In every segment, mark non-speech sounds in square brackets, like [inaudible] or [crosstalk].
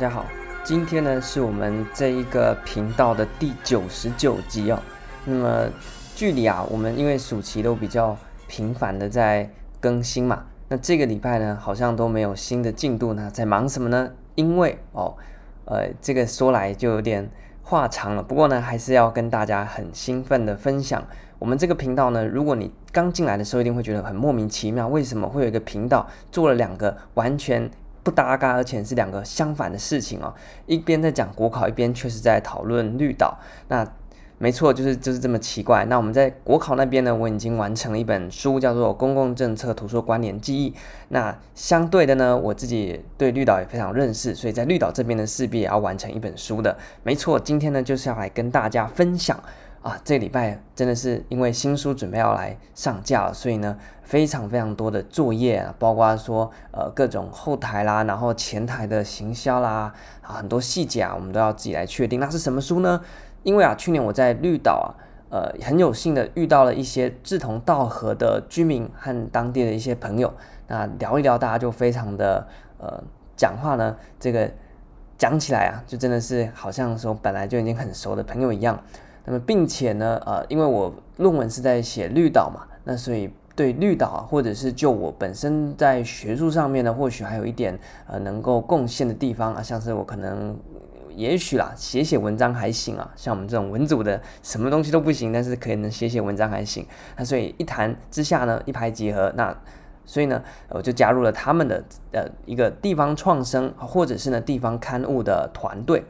大家好，今天呢是我们这一个频道的第九十九集哦。那么距离啊，我们因为暑期都比较频繁的在更新嘛，那这个礼拜呢好像都没有新的进度呢，在忙什么呢？因为哦，呃，这个说来就有点话长了。不过呢，还是要跟大家很兴奋的分享，我们这个频道呢，如果你刚进来的时候，一定会觉得很莫名其妙，为什么会有一个频道做了两个完全不搭嘎，而且是两个相反的事情哦。一边在讲国考，一边却是在讨论绿岛。那没错，就是就是这么奇怪。那我们在国考那边呢，我已经完成了一本书，叫做《公共政策图书关联记忆》。那相对的呢，我自己对绿岛也非常认识，所以在绿岛这边呢，势必也要完成一本书的。没错，今天呢就是要来跟大家分享。啊，这礼拜真的是因为新书准备要来上架，所以呢，非常非常多的作业啊，包括说呃各种后台啦，然后前台的行销啦，啊很多细节啊，我们都要自己来确定。那是什么书呢？因为啊，去年我在绿岛啊，呃很有幸的遇到了一些志同道合的居民和当地的一些朋友，那聊一聊，大家就非常的呃讲话呢，这个讲起来啊，就真的是好像说本来就已经很熟的朋友一样。那么，并且呢，呃，因为我论文是在写绿岛嘛，那所以对绿岛啊，或者是就我本身在学术上面呢，或许还有一点呃能够贡献的地方啊，像是我可能也许啦，写写文章还行啊，像我们这种文组的，什么东西都不行，但是可以能写写文章还行。那所以一谈之下呢，一拍即合，那所以呢，我就加入了他们的呃一个地方创生，或者是呢地方刊物的团队。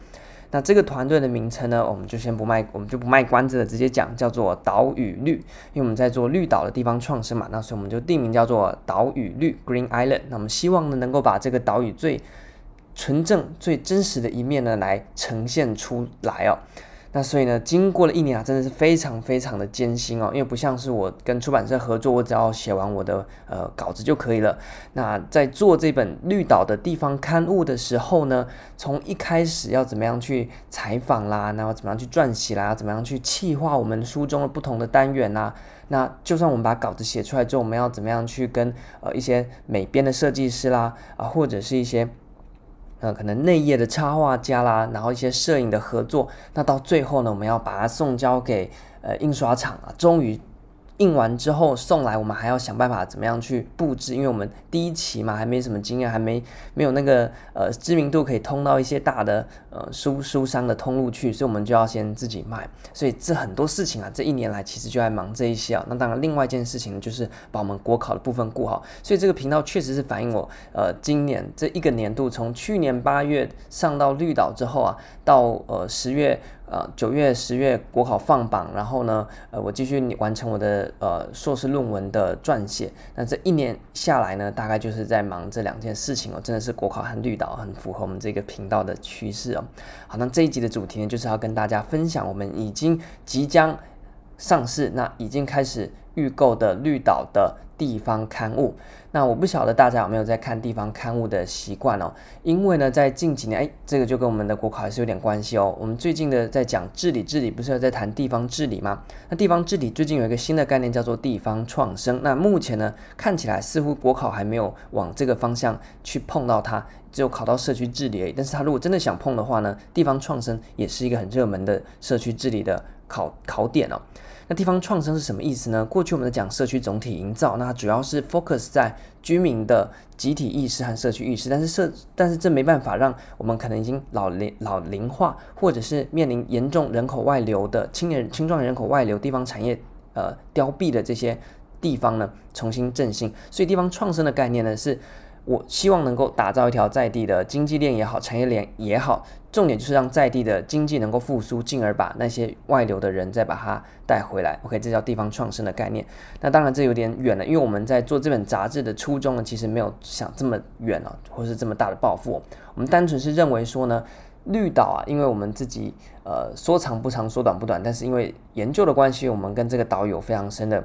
那这个团队的名称呢，我们就先不卖，我们就不卖关子了，直接讲叫做岛屿绿，因为我们在做绿岛的地方创生嘛，那所以我们就定名叫做岛屿绿 （Green Island）。那我们希望呢，能够把这个岛屿最纯正、最真实的一面呢，来呈现出来哦。那所以呢，经过了一年啊，真的是非常非常的艰辛哦，因为不像是我跟出版社合作，我只要写完我的呃稿子就可以了。那在做这本绿岛的地方刊物的时候呢，从一开始要怎么样去采访啦，然后怎么样去撰写啦，怎么样去企划我们书中的不同的单元呐，那就算我们把稿子写出来之后，我们要怎么样去跟呃一些美编的设计师啦啊，或者是一些。呃，可能内页的插画家啦，然后一些摄影的合作，那到最后呢，我们要把它送交给呃印刷厂啊，终于。印完之后送来，我们还要想办法怎么样去布置，因为我们第一期嘛，还没什么经验，还没没有那个呃知名度可以通到一些大的呃书书商的通路去，所以我们就要先自己卖。所以这很多事情啊，这一年来其实就在忙这一些啊。那当然，另外一件事情就是把我们国考的部分顾好。所以这个频道确实是反映我呃今年这一个年度，从去年八月上到绿岛之后啊，到呃十月。呃，九月、十月国考放榜，然后呢，呃，我继续完成我的呃硕士论文的撰写。那这一年下来呢，大概就是在忙这两件事情哦，真的是国考和绿岛很符合我们这个频道的趋势哦。好，那这一集的主题呢，就是要跟大家分享我们已经即将上市，那已经开始预购的绿岛的地方刊物。那我不晓得大家有没有在看地方刊物的习惯哦，因为呢，在近几年，哎，这个就跟我们的国考还是有点关系哦。我们最近的在讲治理，治理不是要在谈地方治理吗？那地方治理最近有一个新的概念叫做地方创生。那目前呢，看起来似乎国考还没有往这个方向去碰到它，只有考到社区治理而已。但是他如果真的想碰的话呢，地方创生也是一个很热门的社区治理的考考点哦。那地方创生是什么意思呢？过去我们在讲社区总体营造，那主要是 focus 在居民的集体意识和社区意识，但是社但是这没办法让我们可能已经老龄老龄化，或者是面临严重人口外流的青年青壮年人口外流、地方产业呃凋敝的这些地方呢，重新振兴。所以地方创生的概念呢是。我希望能够打造一条在地的经济链也好，产业链也好，重点就是让在地的经济能够复苏，进而把那些外流的人再把它带回来。OK，这叫地方创生的概念。那当然这有点远了，因为我们在做这本杂志的初衷呢，其实没有想这么远了，或是这么大的抱负。我们单纯是认为说呢，绿岛啊，因为我们自己呃说长不长，说短不短，但是因为研究的关系，我们跟这个岛有非常深的。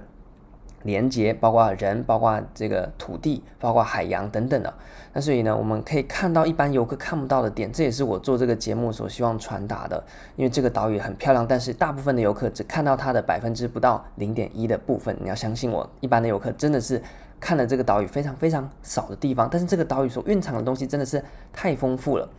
连接包括人，包括这个土地，包括海洋等等的。那所以呢，我们可以看到一般游客看不到的点，这也是我做这个节目所希望传达的。因为这个岛屿很漂亮，但是大部分的游客只看到它的百分之不到零点一的部分。你要相信我，一般的游客真的是看了这个岛屿非常非常少的地方，但是这个岛屿所蕴藏的东西真的是太丰富了。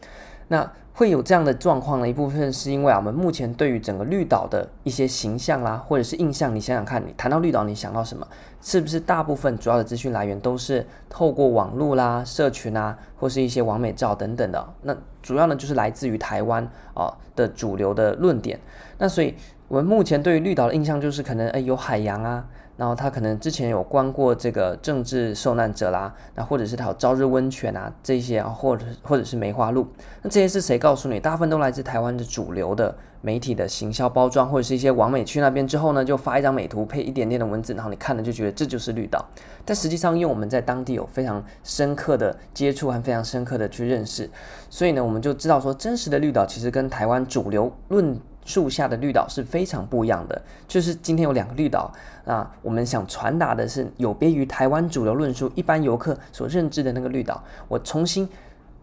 那会有这样的状况呢？一部分是因为啊，我们目前对于整个绿岛的一些形象啦，或者是印象，你想想看，你谈到绿岛，你想到什么？是不是大部分主要的资讯来源都是透过网络啦、社群啊，或是一些网美照等等的？那主要呢，就是来自于台湾啊的主流的论点。那所以，我们目前对于绿岛的印象就是可能诶有海洋啊。然后他可能之前有关过这个政治受难者啦，那或者是他有朝日温泉啊这些啊，或者或者是梅花鹿，那这些是谁告诉你？大部分都来自台湾的主流的媒体的行销包装，或者是一些网美去那边之后呢，就发一张美图配一点点的文字，然后你看了就觉得这就是绿岛。但实际上，因为我们在当地有非常深刻的接触和非常深刻的去认识，所以呢，我们就知道说，真实的绿岛其实跟台湾主流论树下的绿岛是非常不一样的，就是今天有两个绿岛啊，我们想传达的是有别于台湾主流论述一般游客所认知的那个绿岛，我重新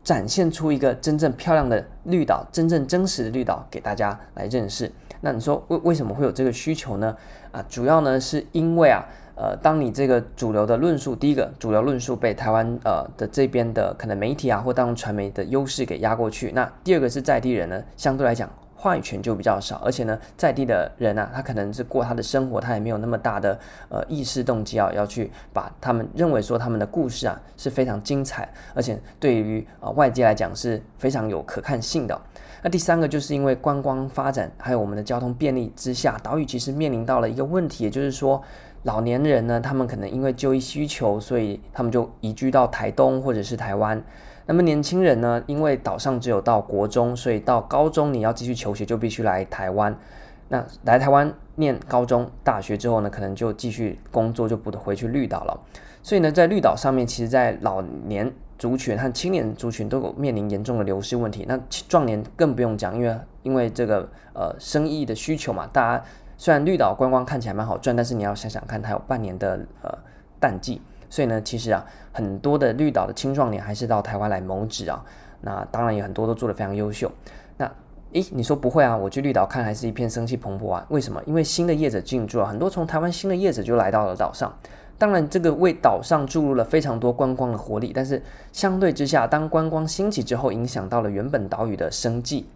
展现出一个真正漂亮的绿岛，真正真实的绿岛给大家来认识。那你说为为什么会有这个需求呢？啊，主要呢是因为啊，呃，当你这个主流的论述，第一个主流论述被台湾呃的这边的可能媒体啊或大众传媒的优势给压过去，那第二个是在地人呢，相对来讲。话语权就比较少，而且呢，在地的人啊，他可能是过他的生活，他也没有那么大的呃意识动机啊，要去把他们认为说他们的故事啊是非常精彩，而且对于呃外界来讲是非常有可看性的。那第三个就是因为观光发展，还有我们的交通便利之下，岛屿其实面临到了一个问题，也就是说老年人呢，他们可能因为就医需求，所以他们就移居到台东或者是台湾。那么年轻人呢，因为岛上只有到国中，所以到高中你要继续求学就必须来台湾。那来台湾念高中、大学之后呢，可能就继续工作，就不得回去绿岛了。所以呢，在绿岛上面，其实，在老年族群和青年族群都有面临严重的流失问题。那壮年更不用讲，因为因为这个呃生意的需求嘛，大家虽然绿岛观光看起来蛮好赚，但是你要想想看，它有半年的呃淡季。所以呢，其实啊，很多的绿岛的青壮年还是到台湾来谋职啊。那当然也很多都做得非常优秀。那，诶，你说不会啊？我去绿岛看还是一片生气蓬勃啊？为什么？因为新的业者进驻了，很多从台湾新的业者就来到了岛上。当然，这个为岛上注入了非常多观光的活力。但是相对之下，当观光兴起之后，影响到了原本岛屿的生计。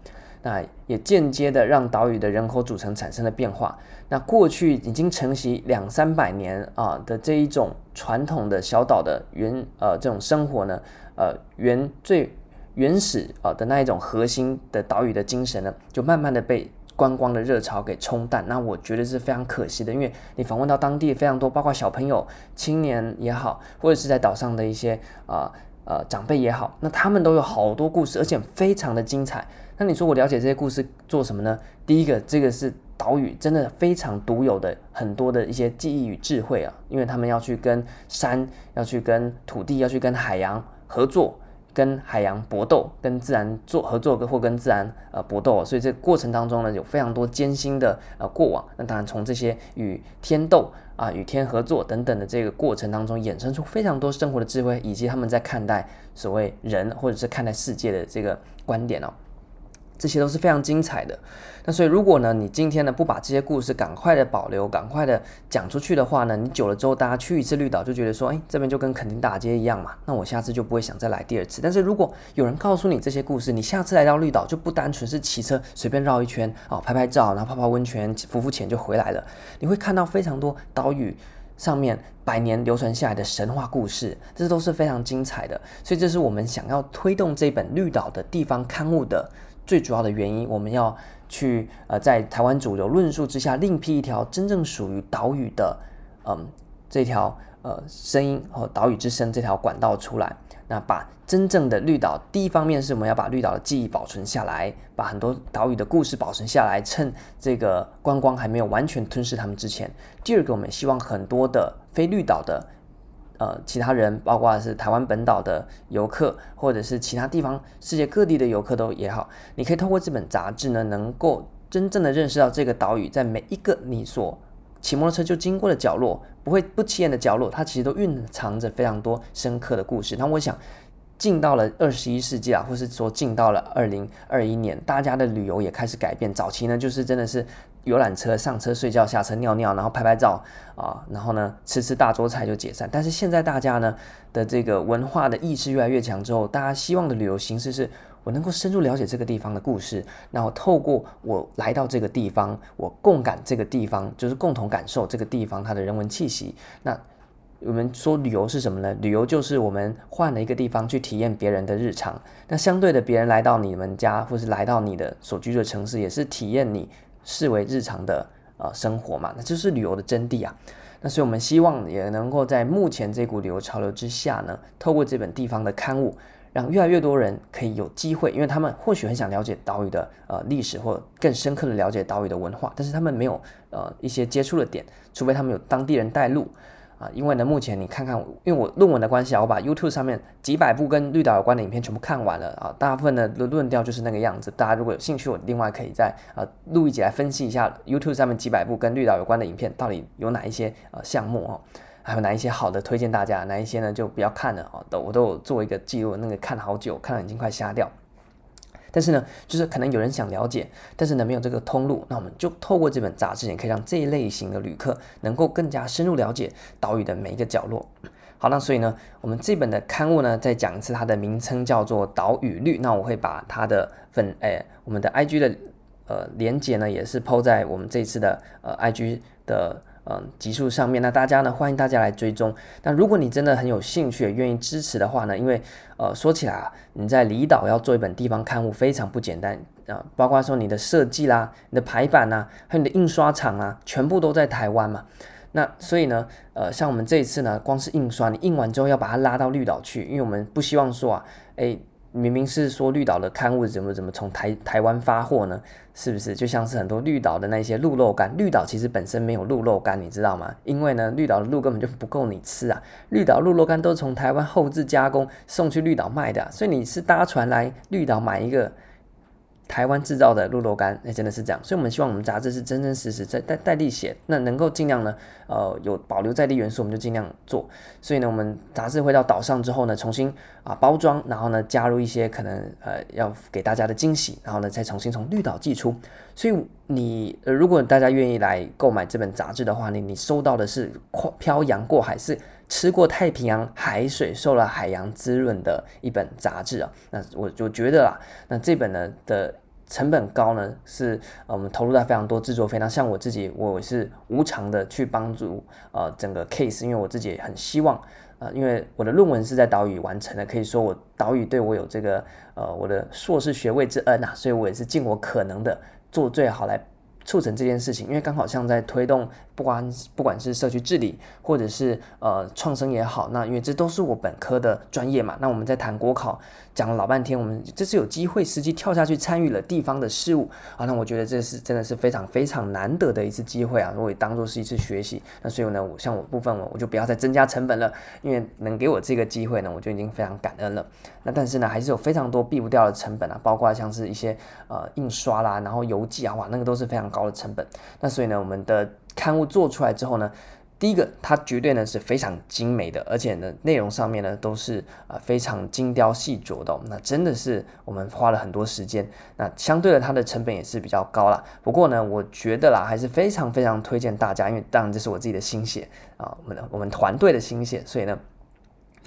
那也间接的让岛屿的人口组成产生了变化。那过去已经承袭两三百年啊的这一种传统的小岛的原呃这种生活呢，呃原最原始啊的那一种核心的岛屿的精神呢，就慢慢的被观光的热潮给冲淡。那我觉得是非常可惜的，因为你访问到当地非常多，包括小朋友、青年也好，或者是在岛上的一些啊呃，长辈也好，那他们都有好多故事，而且非常的精彩。那你说我了解这些故事做什么呢？第一个，这个是岛屿真的非常独有的很多的一些记忆与智慧啊，因为他们要去跟山，要去跟土地，要去跟海洋合作，跟海洋搏斗，跟自然做合作，或跟自然呃搏斗，所以这个过程当中呢，有非常多艰辛的呃过往。那当然从这些与天斗啊、与天合作等等的这个过程当中，衍生出非常多生活的智慧，以及他们在看待所谓人或者是看待世界的这个观点哦。这些都是非常精彩的。那所以，如果呢，你今天呢不把这些故事赶快的保留，赶快的讲出去的话呢，你久了之后，大家去一次绿岛就觉得说，哎，这边就跟垦丁大街一样嘛。那我下次就不会想再来第二次。但是如果有人告诉你这些故事，你下次来到绿岛就不单纯是骑车随便绕一圈啊，拍拍照，然后泡泡温泉、浮浮潜就回来了。你会看到非常多岛屿上面百年流传下来的神话故事，这都是非常精彩的。所以，这是我们想要推动这本绿岛的地方刊物的。最主要的原因，我们要去呃，在台湾主流论述之下，另辟一条真正属于岛屿的，嗯，这条呃声音和岛屿之声这条管道出来。那把真正的绿岛，第一方面是我们要把绿岛的记忆保存下来，把很多岛屿的故事保存下来，趁这个观光还没有完全吞噬他们之前。第二个，我们希望很多的非绿岛的。呃，其他人，包括是台湾本岛的游客，或者是其他地方、世界各地的游客都也好，你可以透过这本杂志呢，能够真正的认识到这个岛屿，在每一个你所骑摩托车就经过的角落，不会不起眼的角落，它其实都蕴藏着非常多深刻的故事。那我想，进到了二十一世纪啊，或是说进到了二零二一年，大家的旅游也开始改变。早期呢，就是真的是。游览车上车睡觉，下车尿尿，然后拍拍照啊，然后呢吃吃大桌菜就解散。但是现在大家呢的这个文化的意识越来越强之后，大家希望的旅游形式是我能够深入了解这个地方的故事，然后透过我来到这个地方，我共感这个地方，就是共同感受这个地方它的人文气息。那我们说旅游是什么呢？旅游就是我们换了一个地方去体验别人的日常。那相对的，别人来到你们家，或是来到你的所居住的城市，也是体验你视为日常的呃生活嘛。那就是旅游的真谛啊。那所以我们希望也能够在目前这股旅游潮流之下呢，透过这本地方的刊物，让越来越多人可以有机会，因为他们或许很想了解岛屿的呃历史，或更深刻的了解岛屿的文化，但是他们没有呃一些接触的点，除非他们有当地人带路。啊，因为呢，目前你看看，因为我论文的关系啊，我把 YouTube 上面几百部跟绿岛有关的影片全部看完了啊，大部分的论调就是那个样子。大家如果有兴趣，我另外可以再呃录一集来分析一下 YouTube 上面几百部跟绿岛有关的影片到底有哪一些呃项目哦，还有哪一些好的推荐大家，哪一些呢就不要看了哦，都我都有做一个记录，那个看了好久，看了已经快瞎掉。但是呢，就是可能有人想了解，但是呢没有这个通路，那我们就透过这本杂志，也可以让这一类型的旅客能够更加深入了解岛屿的每一个角落。好，那所以呢，我们这本的刊物呢，再讲一次，它的名称叫做《岛屿绿》。那我会把它的粉，哎，我们的 IG 的呃连接呢，也是抛在我们这次的呃 IG 的。嗯，集数上面，那大家呢，欢迎大家来追踪。那如果你真的很有兴趣，也愿意支持的话呢，因为呃，说起来啊，你在离岛要做一本地方刊物非常不简单啊，包括说你的设计啦、你的排版啊，还有你的印刷厂啊，全部都在台湾嘛。那所以呢，呃，像我们这一次呢，光是印刷，你印完之后要把它拉到绿岛去，因为我们不希望说啊，诶。明明是说绿岛的刊物怎么怎么从台台湾发货呢？是不是就像是很多绿岛的那些鹿肉干？绿岛其实本身没有鹿肉干，你知道吗？因为呢，绿岛的鹿根本就不够你吃啊！绿岛鹿肉干都是从台湾后置加工送去绿岛卖的，所以你是搭船来绿岛买一个。台湾制造的鹿肉干，那真的是这样，所以我们希望我们杂志是真真实实在在在地写，那能够尽量呢，呃，有保留在地元素，我们就尽量做。所以呢，我们杂志会到岛上之后呢，重新啊包装，然后呢加入一些可能呃要给大家的惊喜，然后呢再重新从绿岛寄出。所以你呃，如果大家愿意来购买这本杂志的话，你你收到的是漂洋过海是。吃过太平洋海水，受了海洋滋润的一本杂志啊，那我就觉得啦，那这本呢的成本高呢，是呃我们投入了非常多制作费。那像我自己，我是无偿的去帮助呃整个 case，因为我自己也很希望呃，因为我的论文是在岛屿完成的，可以说我岛屿对我有这个呃我的硕士学位之恩啊，所以我也是尽我可能的做最好来。促成这件事情，因为刚好像在推动，不管不管是社区治理，或者是呃创生也好，那因为这都是我本科的专业嘛。那我们在谈国考，讲了老半天，我们这次有机会实际跳下去参与了地方的事务啊，那我觉得这是真的是非常非常难得的一次机会啊，我也当做是一次学习。那所以呢，我像我部分我我就不要再增加成本了，因为能给我这个机会呢，我就已经非常感恩了。那但是呢，还是有非常多避不掉的成本啊，包括像是一些呃印刷啦，然后邮寄啊，哇，那个都是非常高的成本。那所以呢，我们的刊物做出来之后呢，第一个它绝对呢是非常精美的，而且呢内容上面呢都是啊非常精雕细琢的。那真的是我们花了很多时间。那相对的，它的成本也是比较高啦。不过呢，我觉得啦，还是非常非常推荐大家，因为当然这是我自己的心血啊，我们我们团队的心血，所以呢。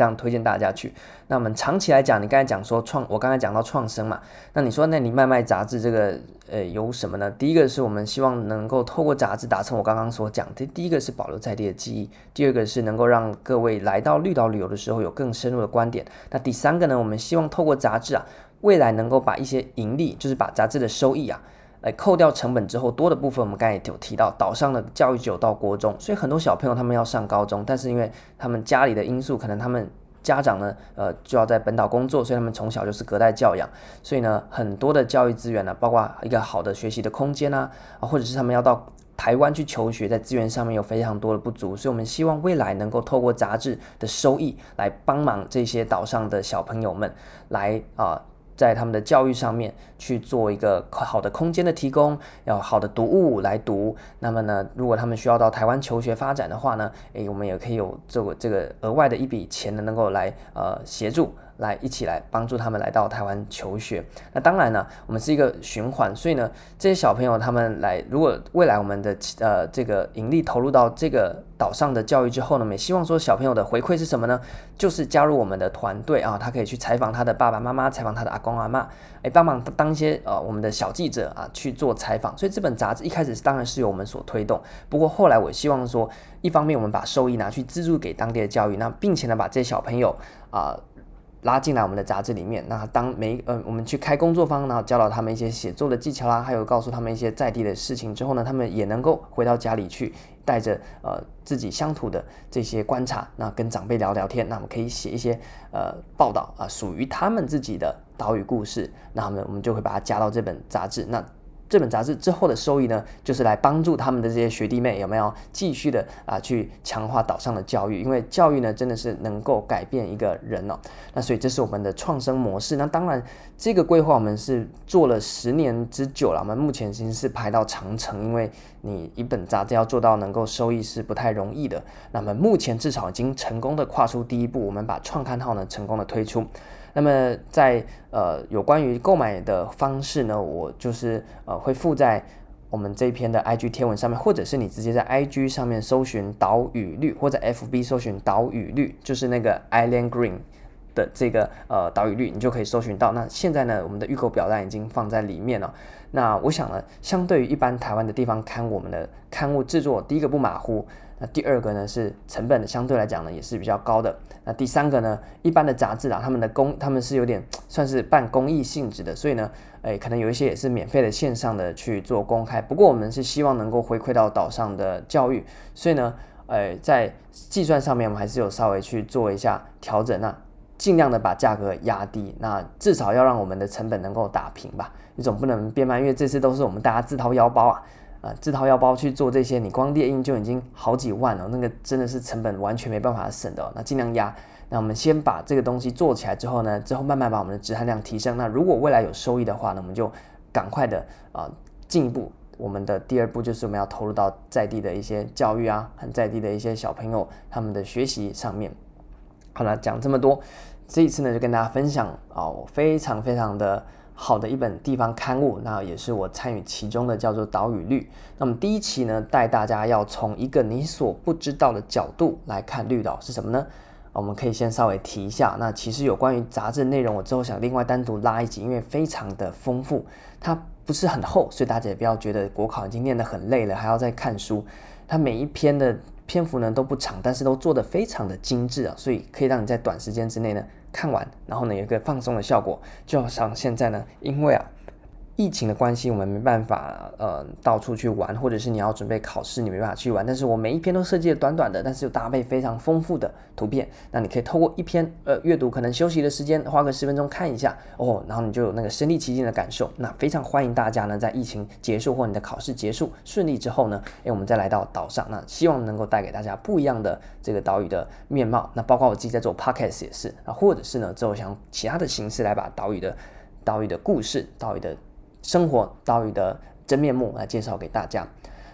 这样推荐大家去。那我们长期来讲，你刚才讲说创，我刚才讲到创生嘛，那你说，那你卖卖杂志这个，呃，有什么呢？第一个是我们希望能够透过杂志达成我刚刚所讲的，第一个是保留在地的记忆，第二个是能够让各位来到绿岛旅游的时候有更深入的观点。那第三个呢，我们希望透过杂志啊，未来能够把一些盈利，就是把杂志的收益啊。来扣掉成本之后，多的部分我们刚才有提到，岛上的教育只有到国中，所以很多小朋友他们要上高中，但是因为他们家里的因素，可能他们家长呢，呃，就要在本岛工作，所以他们从小就是隔代教养，所以呢，很多的教育资源呢，包括一个好的学习的空间啊，啊，或者是他们要到台湾去求学，在资源上面有非常多的不足，所以我们希望未来能够透过杂志的收益来帮忙这些岛上的小朋友们来啊。在他们的教育上面去做一个好的空间的提供，要好的读物来读。那么呢，如果他们需要到台湾求学发展的话呢，诶，我们也可以有这个这个额外的一笔钱呢，能够来呃协助来一起来帮助他们来到台湾求学。那当然呢，我们是一个循环，所以呢，这些小朋友他们来，如果未来我们的呃这个盈利投入到这个岛上的教育之后呢，我们也希望说小朋友的回馈是什么呢？就是加入我们的团队啊，他可以去采访他的爸爸妈妈，采访他的阿公阿嬷，哎，帮忙当一些呃我们的小记者啊去做采访。所以这本杂志一开始当然是由我们所推动，不过后来我希望说，一方面我们把收益拿去资助给当地的教育，那并且呢把这些小朋友啊。拉进来我们的杂志里面，那当每呃我们去开工作坊，然后教导他们一些写作的技巧啦，还有告诉他们一些在地的事情之后呢，他们也能够回到家里去，带着呃自己乡土的这些观察，那跟长辈聊聊天，那我们可以写一些呃报道啊，属于他们自己的岛屿故事，那我们我们就会把它加到这本杂志那。这本杂志之后的收益呢，就是来帮助他们的这些学弟妹有没有继续的啊去强化岛上的教育？因为教育呢真的是能够改变一个人哦。那所以这是我们的创生模式。那当然这个规划我们是做了十年之久了，我们目前其实是排到长城，因为你一本杂志要做到能够收益是不太容易的。那么目前至少已经成功的跨出第一步，我们把创刊号呢成功的推出。那么在呃有关于购买的方式呢，我就是呃会附在我们这篇的 IG 贴文上面，或者是你直接在 IG 上面搜寻岛屿绿，或者 FB 搜寻岛屿绿，就是那个 Island Green 的这个呃岛屿绿，你就可以搜寻到。那现在呢，我们的预购表单已经放在里面了。那我想呢，相对于一般台湾的地方刊，我们的刊物制作，第一个不马虎。那第二个呢是成本的相对来讲呢也是比较高的。那第三个呢，一般的杂志啊，他们的公他们是有点算是半公益性质的，所以呢，诶可能有一些也是免费的线上的去做公开。不过我们是希望能够回馈到岛上的教育，所以呢，诶在计算上面我们还是有稍微去做一下调整，那尽量的把价格压低，那至少要让我们的成本能够打平吧。你总不能变卖，因为这次都是我们大家自掏腰包啊。啊，自掏腰包去做这些，你光列印就已经好几万了，那个真的是成本完全没办法省的哦。那尽量压。那我们先把这个东西做起来之后呢，之后慢慢把我们的质含量提升。那如果未来有收益的话呢，我们就赶快的啊进一步。我们的第二步就是我们要投入到在地的一些教育啊，和在地的一些小朋友他们的学习上面。好了，讲这么多，这一次呢就跟大家分享哦，非常非常的。好的一本地方刊物，那也是我参与其中的，叫做《岛屿绿》。那么第一期呢，带大家要从一个你所不知道的角度来看绿岛是什么呢？我们可以先稍微提一下。那其实有关于杂志内容，我之后想另外单独拉一集，因为非常的丰富，它不是很厚，所以大家也不要觉得国考已经念得很累了，还要再看书。它每一篇的篇幅呢都不长，但是都做得非常的精致啊，所以可以让你在短时间之内呢。看完，然后呢，有一个放松的效果，就好像现在呢，因为啊。疫情的关系，我们没办法呃到处去玩，或者是你要准备考试，你没办法去玩。但是我每一篇都设计了短短的，但是又搭配非常丰富的图片。那你可以透过一篇呃阅读，可能休息的时间花个十分钟看一下哦，然后你就有那个身临其境的感受。那非常欢迎大家呢，在疫情结束或你的考试结束顺利之后呢，诶，我们再来到岛上，那希望能够带给大家不一样的这个岛屿的面貌。那包括我自己在做 podcast 也是啊，或者是呢，之后想其他的形式来把岛屿的岛屿的故事、岛屿的。生活岛屿的真面目来介绍给大家。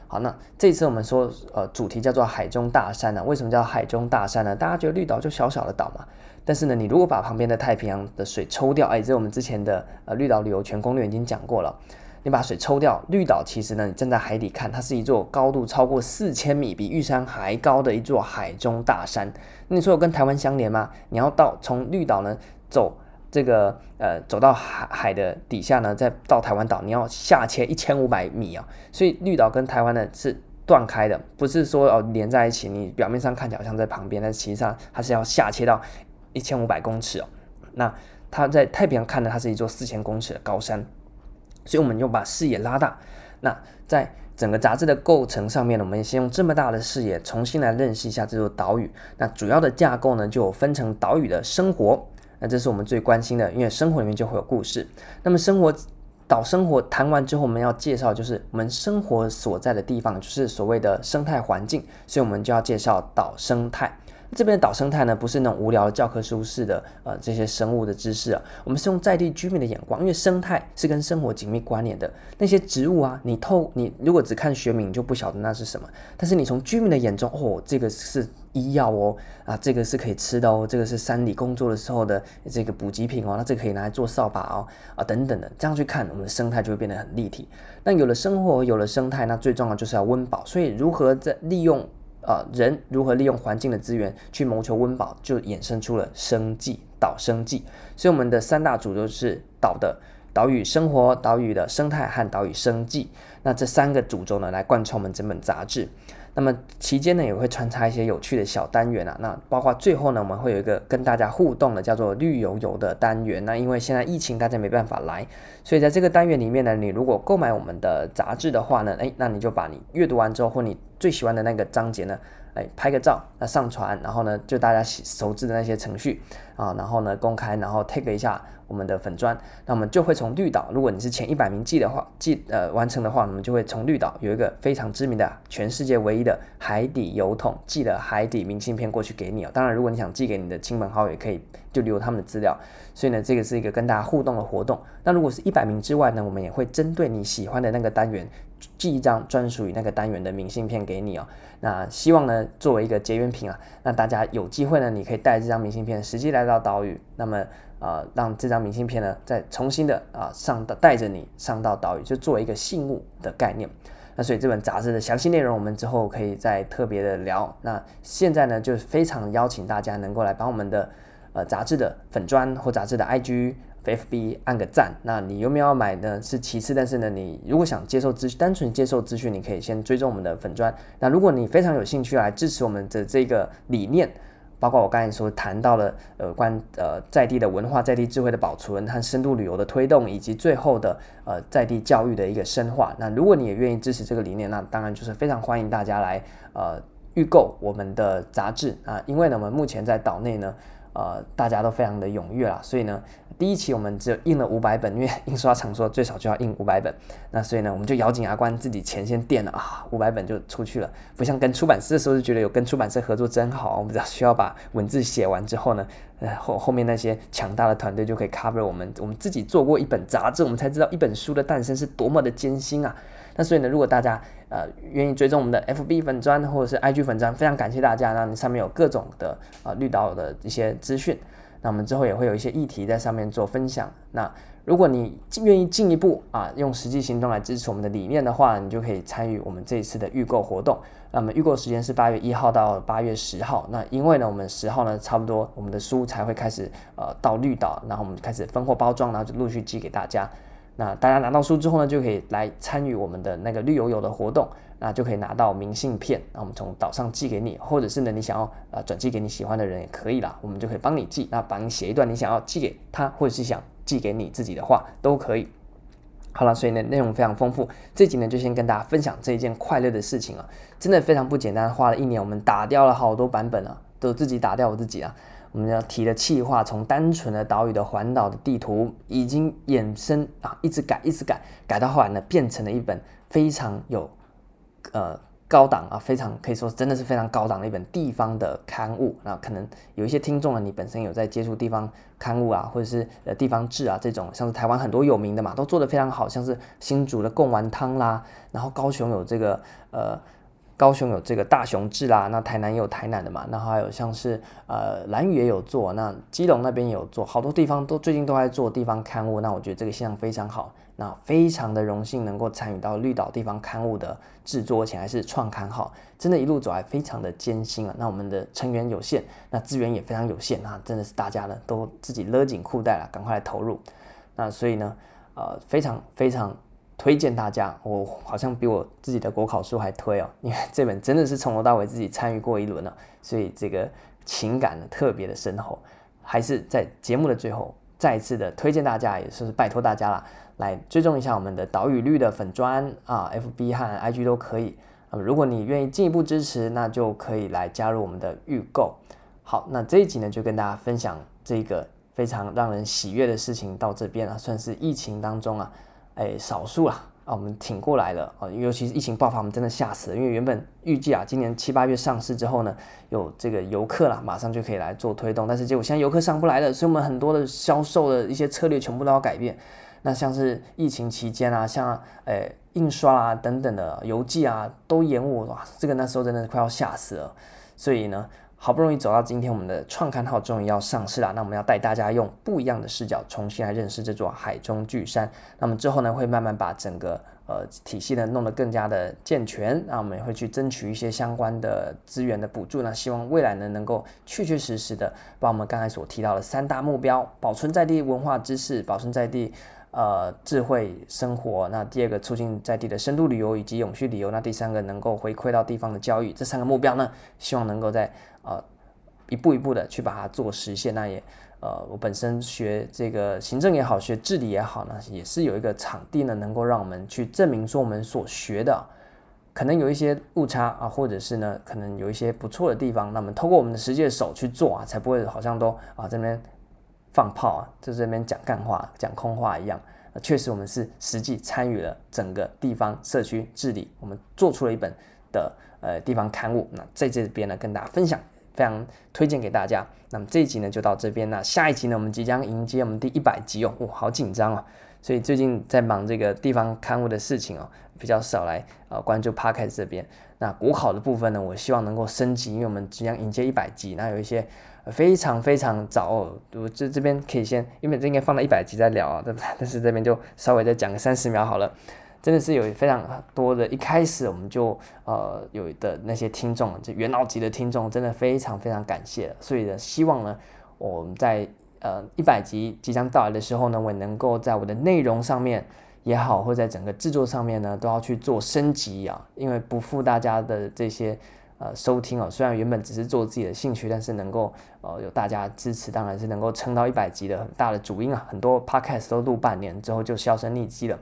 好，那这次我们说，呃，主题叫做海中大山呢？为什么叫海中大山呢？大家觉得绿岛就小小的岛嘛？但是呢，你如果把旁边的太平洋的水抽掉，哎，这我们之前的呃绿岛旅游全攻略已经讲过了。你把水抽掉，绿岛其实呢，你站在海底看，它是一座高度超过四千米，比玉山还高的一座海中大山。那你说有跟台湾相连吗？你要到从绿岛呢走。这个呃，走到海海的底下呢，再到台湾岛，你要下切一千五百米啊，所以绿岛跟台湾呢是断开的，不是说哦连在一起。你表面上看起来好像在旁边，但实际上它是要下切到一千五百公尺哦。那它在太平洋看呢，它是一座四千公尺的高山，所以我们就把视野拉大。那在整个杂志的构成上面呢，我们先用这么大的视野重新来认识一下这座岛屿。那主要的架构呢，就分成岛屿的生活。那这是我们最关心的，因为生活里面就会有故事。那么生活岛生活谈完之后，我们要介绍就是我们生活所在的地方，就是所谓的生态环境，所以我们就要介绍岛生态。这边的岛生态呢，不是那种无聊的教科书式的呃这些生物的知识啊，我们是用在地居民的眼光，因为生态是跟生活紧密关联的。那些植物啊，你透你如果只看学名，你就不晓得那是什么。但是你从居民的眼中，哦，这个是医药哦，啊，这个是可以吃的哦，这个是山里工作的时候的这个补给品哦，那这个可以拿来做扫把哦，啊等等的，这样去看，我们的生态就会变得很立体。那有了生活，有了生态，那最重要就是要温饱。所以如何在利用？呃，人如何利用环境的资源去谋求温饱，就衍生出了生计，岛生计。所以我们的三大主轴是岛的岛屿生活、岛屿的生态和岛屿生计。那这三个主轴呢，来贯穿我们整本杂志。那么期间呢，也会穿插一些有趣的小单元啊。那包括最后呢，我们会有一个跟大家互动的，叫做绿油油的单元。那因为现在疫情，大家没办法来，所以在这个单元里面呢，你如果购买我们的杂志的话呢，诶，那你就把你阅读完之后，或你最喜欢的那个章节呢，哎，拍个照，那上传，然后呢，就大家熟知的那些程序啊，然后呢，公开，然后 tag 一下。我们的粉砖，那我们就会从绿岛，如果你是前一百名寄的话，寄呃完成的话，我们就会从绿岛有一个非常知名的全世界唯一的海底邮筒寄的海底明信片过去给你哦。当然，如果你想寄给你的亲朋好友，也可以就留他们的资料。所以呢，这个是一个跟大家互动的活动。那如果是一百名之外呢，我们也会针对你喜欢的那个单元寄一张专属于那个单元的明信片给你哦。那希望呢，作为一个结缘品啊，那大家有机会呢，你可以带这张明信片实际来到岛屿，那么。呃，让这张明信片呢，再重新的啊、上到带着你上到岛屿，就作为一个信物的概念。那所以这本杂志的详细内容，我们之后可以再特别的聊。那现在呢，就非常邀请大家能够来帮我们的呃杂志的粉专或杂志的 IG、FB 按个赞。那你有没有要买呢？是其次，但是呢，你如果想接受资，单纯接受资讯，你可以先追踪我们的粉专。那如果你非常有兴趣来支持我们的这个理念。包括我刚才说谈到了呃关呃在地的文化、在地智慧的保存和深度旅游的推动，以及最后的呃在地教育的一个深化。那如果你也愿意支持这个理念，那当然就是非常欢迎大家来呃预购我们的杂志啊，因为呢我们目前在岛内呢。呃，大家都非常的踊跃啦，所以呢，第一期我们只有印了五百本，因为 [laughs] 印刷厂说最少就要印五百本，那所以呢，我们就咬紧牙关，自己钱先垫了啊，五百本就出去了。不像跟出版社的时候就觉得有跟出版社合作真好，我们只要需要把文字写完之后呢，呃后后面那些强大的团队就可以 cover 我们。我们自己做过一本杂志，我们才知道一本书的诞生是多么的艰辛啊。那所以呢，如果大家呃愿意追踪我们的 FB 粉砖或者是 IG 粉砖，非常感谢大家。那你上面有各种的、呃、绿岛的一些资讯，那我们之后也会有一些议题在上面做分享。那如果你愿意进一步啊用实际行动来支持我们的理念的话，你就可以参与我们这一次的预购活动。那么预购时间是八月一号到八月十号。那因为呢，我们十号呢差不多我们的书才会开始呃到绿岛，然后我们开始分货包装，然后就陆续寄给大家。那大家拿到书之后呢，就可以来参与我们的那个绿油油的活动，那就可以拿到明信片，那我们从岛上寄给你，或者是呢，你想要呃转寄给你喜欢的人也可以啦，我们就可以帮你寄，那帮你写一段你想要寄给他，或者是想寄给你自己的话都可以。好了，所以呢内容非常丰富，这集呢就先跟大家分享这一件快乐的事情啊，真的非常不简单，花了一年，我们打掉了好多版本啊，都自己打掉我自己啊。我们要提的企划，从单纯的岛屿的环岛的地图，已经衍生啊，一直改，一直改，改到后来呢，变成了一本非常有呃高档啊，非常可以说真的是非常高档的一本地方的刊物。那可能有一些听众呢，你本身有在接触地方刊物啊，或者是呃地方志啊这种，像是台湾很多有名的嘛，都做得非常好，像是新竹的贡丸汤啦，然后高雄有这个呃。高雄有这个大雄志啦，那台南也有台南的嘛，然后还有像是呃兰屿也有做，那基隆那边也有做，好多地方都最近都在做地方刊物，那我觉得这个现象非常好，那非常的荣幸能够参与到绿岛地方刊物的制作，而且还是创刊号，真的一路走来非常的艰辛啊。那我们的成员有限，那资源也非常有限，啊真的是大家呢都自己勒紧裤带了，赶快来投入。那所以呢，呃，非常非常。推荐大家，我好像比我自己的国考书还推哦，因为 [laughs] 这本真的是从头到尾自己参与过一轮了，所以这个情感呢特别的深厚。还是在节目的最后，再一次的推荐大家，也是拜托大家啦，来追踪一下我们的岛屿绿的粉专啊，FB 和 IG 都可以。那么如果你愿意进一步支持，那就可以来加入我们的预购。好，那这一集呢就跟大家分享这个非常让人喜悦的事情到这边了，算是疫情当中啊。哎，少数啊，啊，我们挺过来了啊，尤其是疫情爆发，我们真的吓死了，因为原本预计啊，今年七八月上市之后呢，有这个游客啦，马上就可以来做推动，但是结果现在游客上不来了，所以我们很多的销售的一些策略全部都要改变。那像是疫情期间啊，像诶印刷啊等等的邮寄啊都延误，哇，这个那时候真的是快要吓死了。所以呢，好不容易走到今天，我们的创刊号终于要上市了。那我们要带大家用不一样的视角，重新来认识这座海中巨山。那么之后呢，会慢慢把整个呃体系呢弄得更加的健全。那我们也会去争取一些相关的资源的补助那，希望未来呢能够确确实实的把我们刚才所提到的三大目标：保存在地文化知识，保存在地。呃，智慧生活。那第二个，促进在地的深度旅游以及永续旅游。那第三个，能够回馈到地方的教育。这三个目标呢，希望能够在呃一步一步的去把它做实现。那也呃，我本身学这个行政也好，学治理也好呢，也是有一个场地呢，能够让我们去证明说我们所学的可能有一些误差啊，或者是呢，可能有一些不错的地方。那么透过我们的实际的手去做啊，才不会好像都啊这边。放炮啊，就这边讲干话、讲空话一样。确实，我们是实际参与了整个地方社区治理，我们做出了一本的呃地方刊物。那在这边呢，跟大家分享，非常推荐给大家。那么这一集呢，就到这边。那下一集呢，我们即将迎接我们第一百集哦，哇，好紧张哦。所以最近在忙这个地方刊物的事情哦，比较少来呃关注 Podcast 这边。那国考的部分呢，我希望能够升级，因为我们即将迎接一百集，那有一些。非常非常早哦，我这这边可以先，因为这应该放到一百集再聊啊，对不对？但是这边就稍微再讲个三十秒好了。真的是有非常多的，一开始我们就呃有的那些听众，就元老级的听众，真的非常非常感谢。所以呢，希望呢我们在呃一百集即将到来的时候呢，我能够在我的内容上面也好，或在整个制作上面呢，都要去做升级啊，因为不负大家的这些。呃，收听哦，虽然原本只是做自己的兴趣，但是能够呃有大家支持，当然是能够撑到一百集的很大的主因啊。很多 podcast 都录半年之后就销声匿迹了。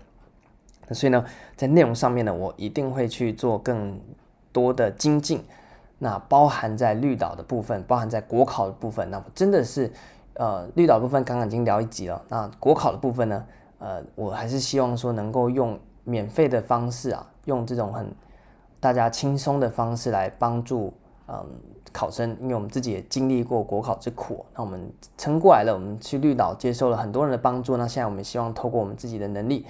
那所以呢，在内容上面呢，我一定会去做更多的精进。那包含在绿岛的部分，包含在国考的部分，那真的是呃绿岛部分刚刚已经聊一集了。那国考的部分呢，呃，我还是希望说能够用免费的方式啊，用这种很。大家轻松的方式来帮助嗯考生，因为我们自己也经历过国考之苦，那我们撑过来了。我们去绿岛接受了很多人的帮助，那现在我们希望透过我们自己的能力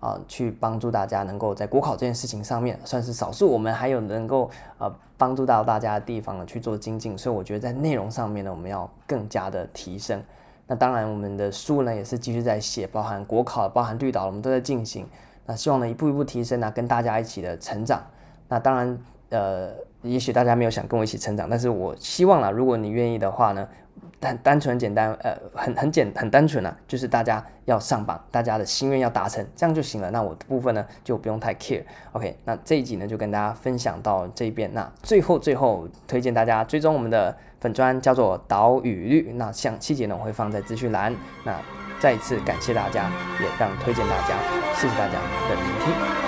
啊、去帮助大家能够在国考这件事情上面，算是少数我们还有能够呃帮助到大家的地方呢去做精进。所以我觉得在内容上面呢，我们要更加的提升。那当然，我们的书呢也是继续在写，包含国考、包含绿岛，我们都在进行。那希望呢一步一步提升啊，跟大家一起的成长。那当然，呃，也许大家没有想跟我一起成长，但是我希望啦，如果你愿意的话呢，但单纯简单，呃，很很简很单纯啊，就是大家要上榜，大家的心愿要达成，这样就行了。那我的部分呢，就不用太 care。OK，那这一集呢，就跟大家分享到这边。那最后最后推荐大家追踪我们的粉砖，叫做岛屿绿。那像细节呢，我会放在资讯栏。那再一次感谢大家，也非常推荐大家，谢谢大家的聆听。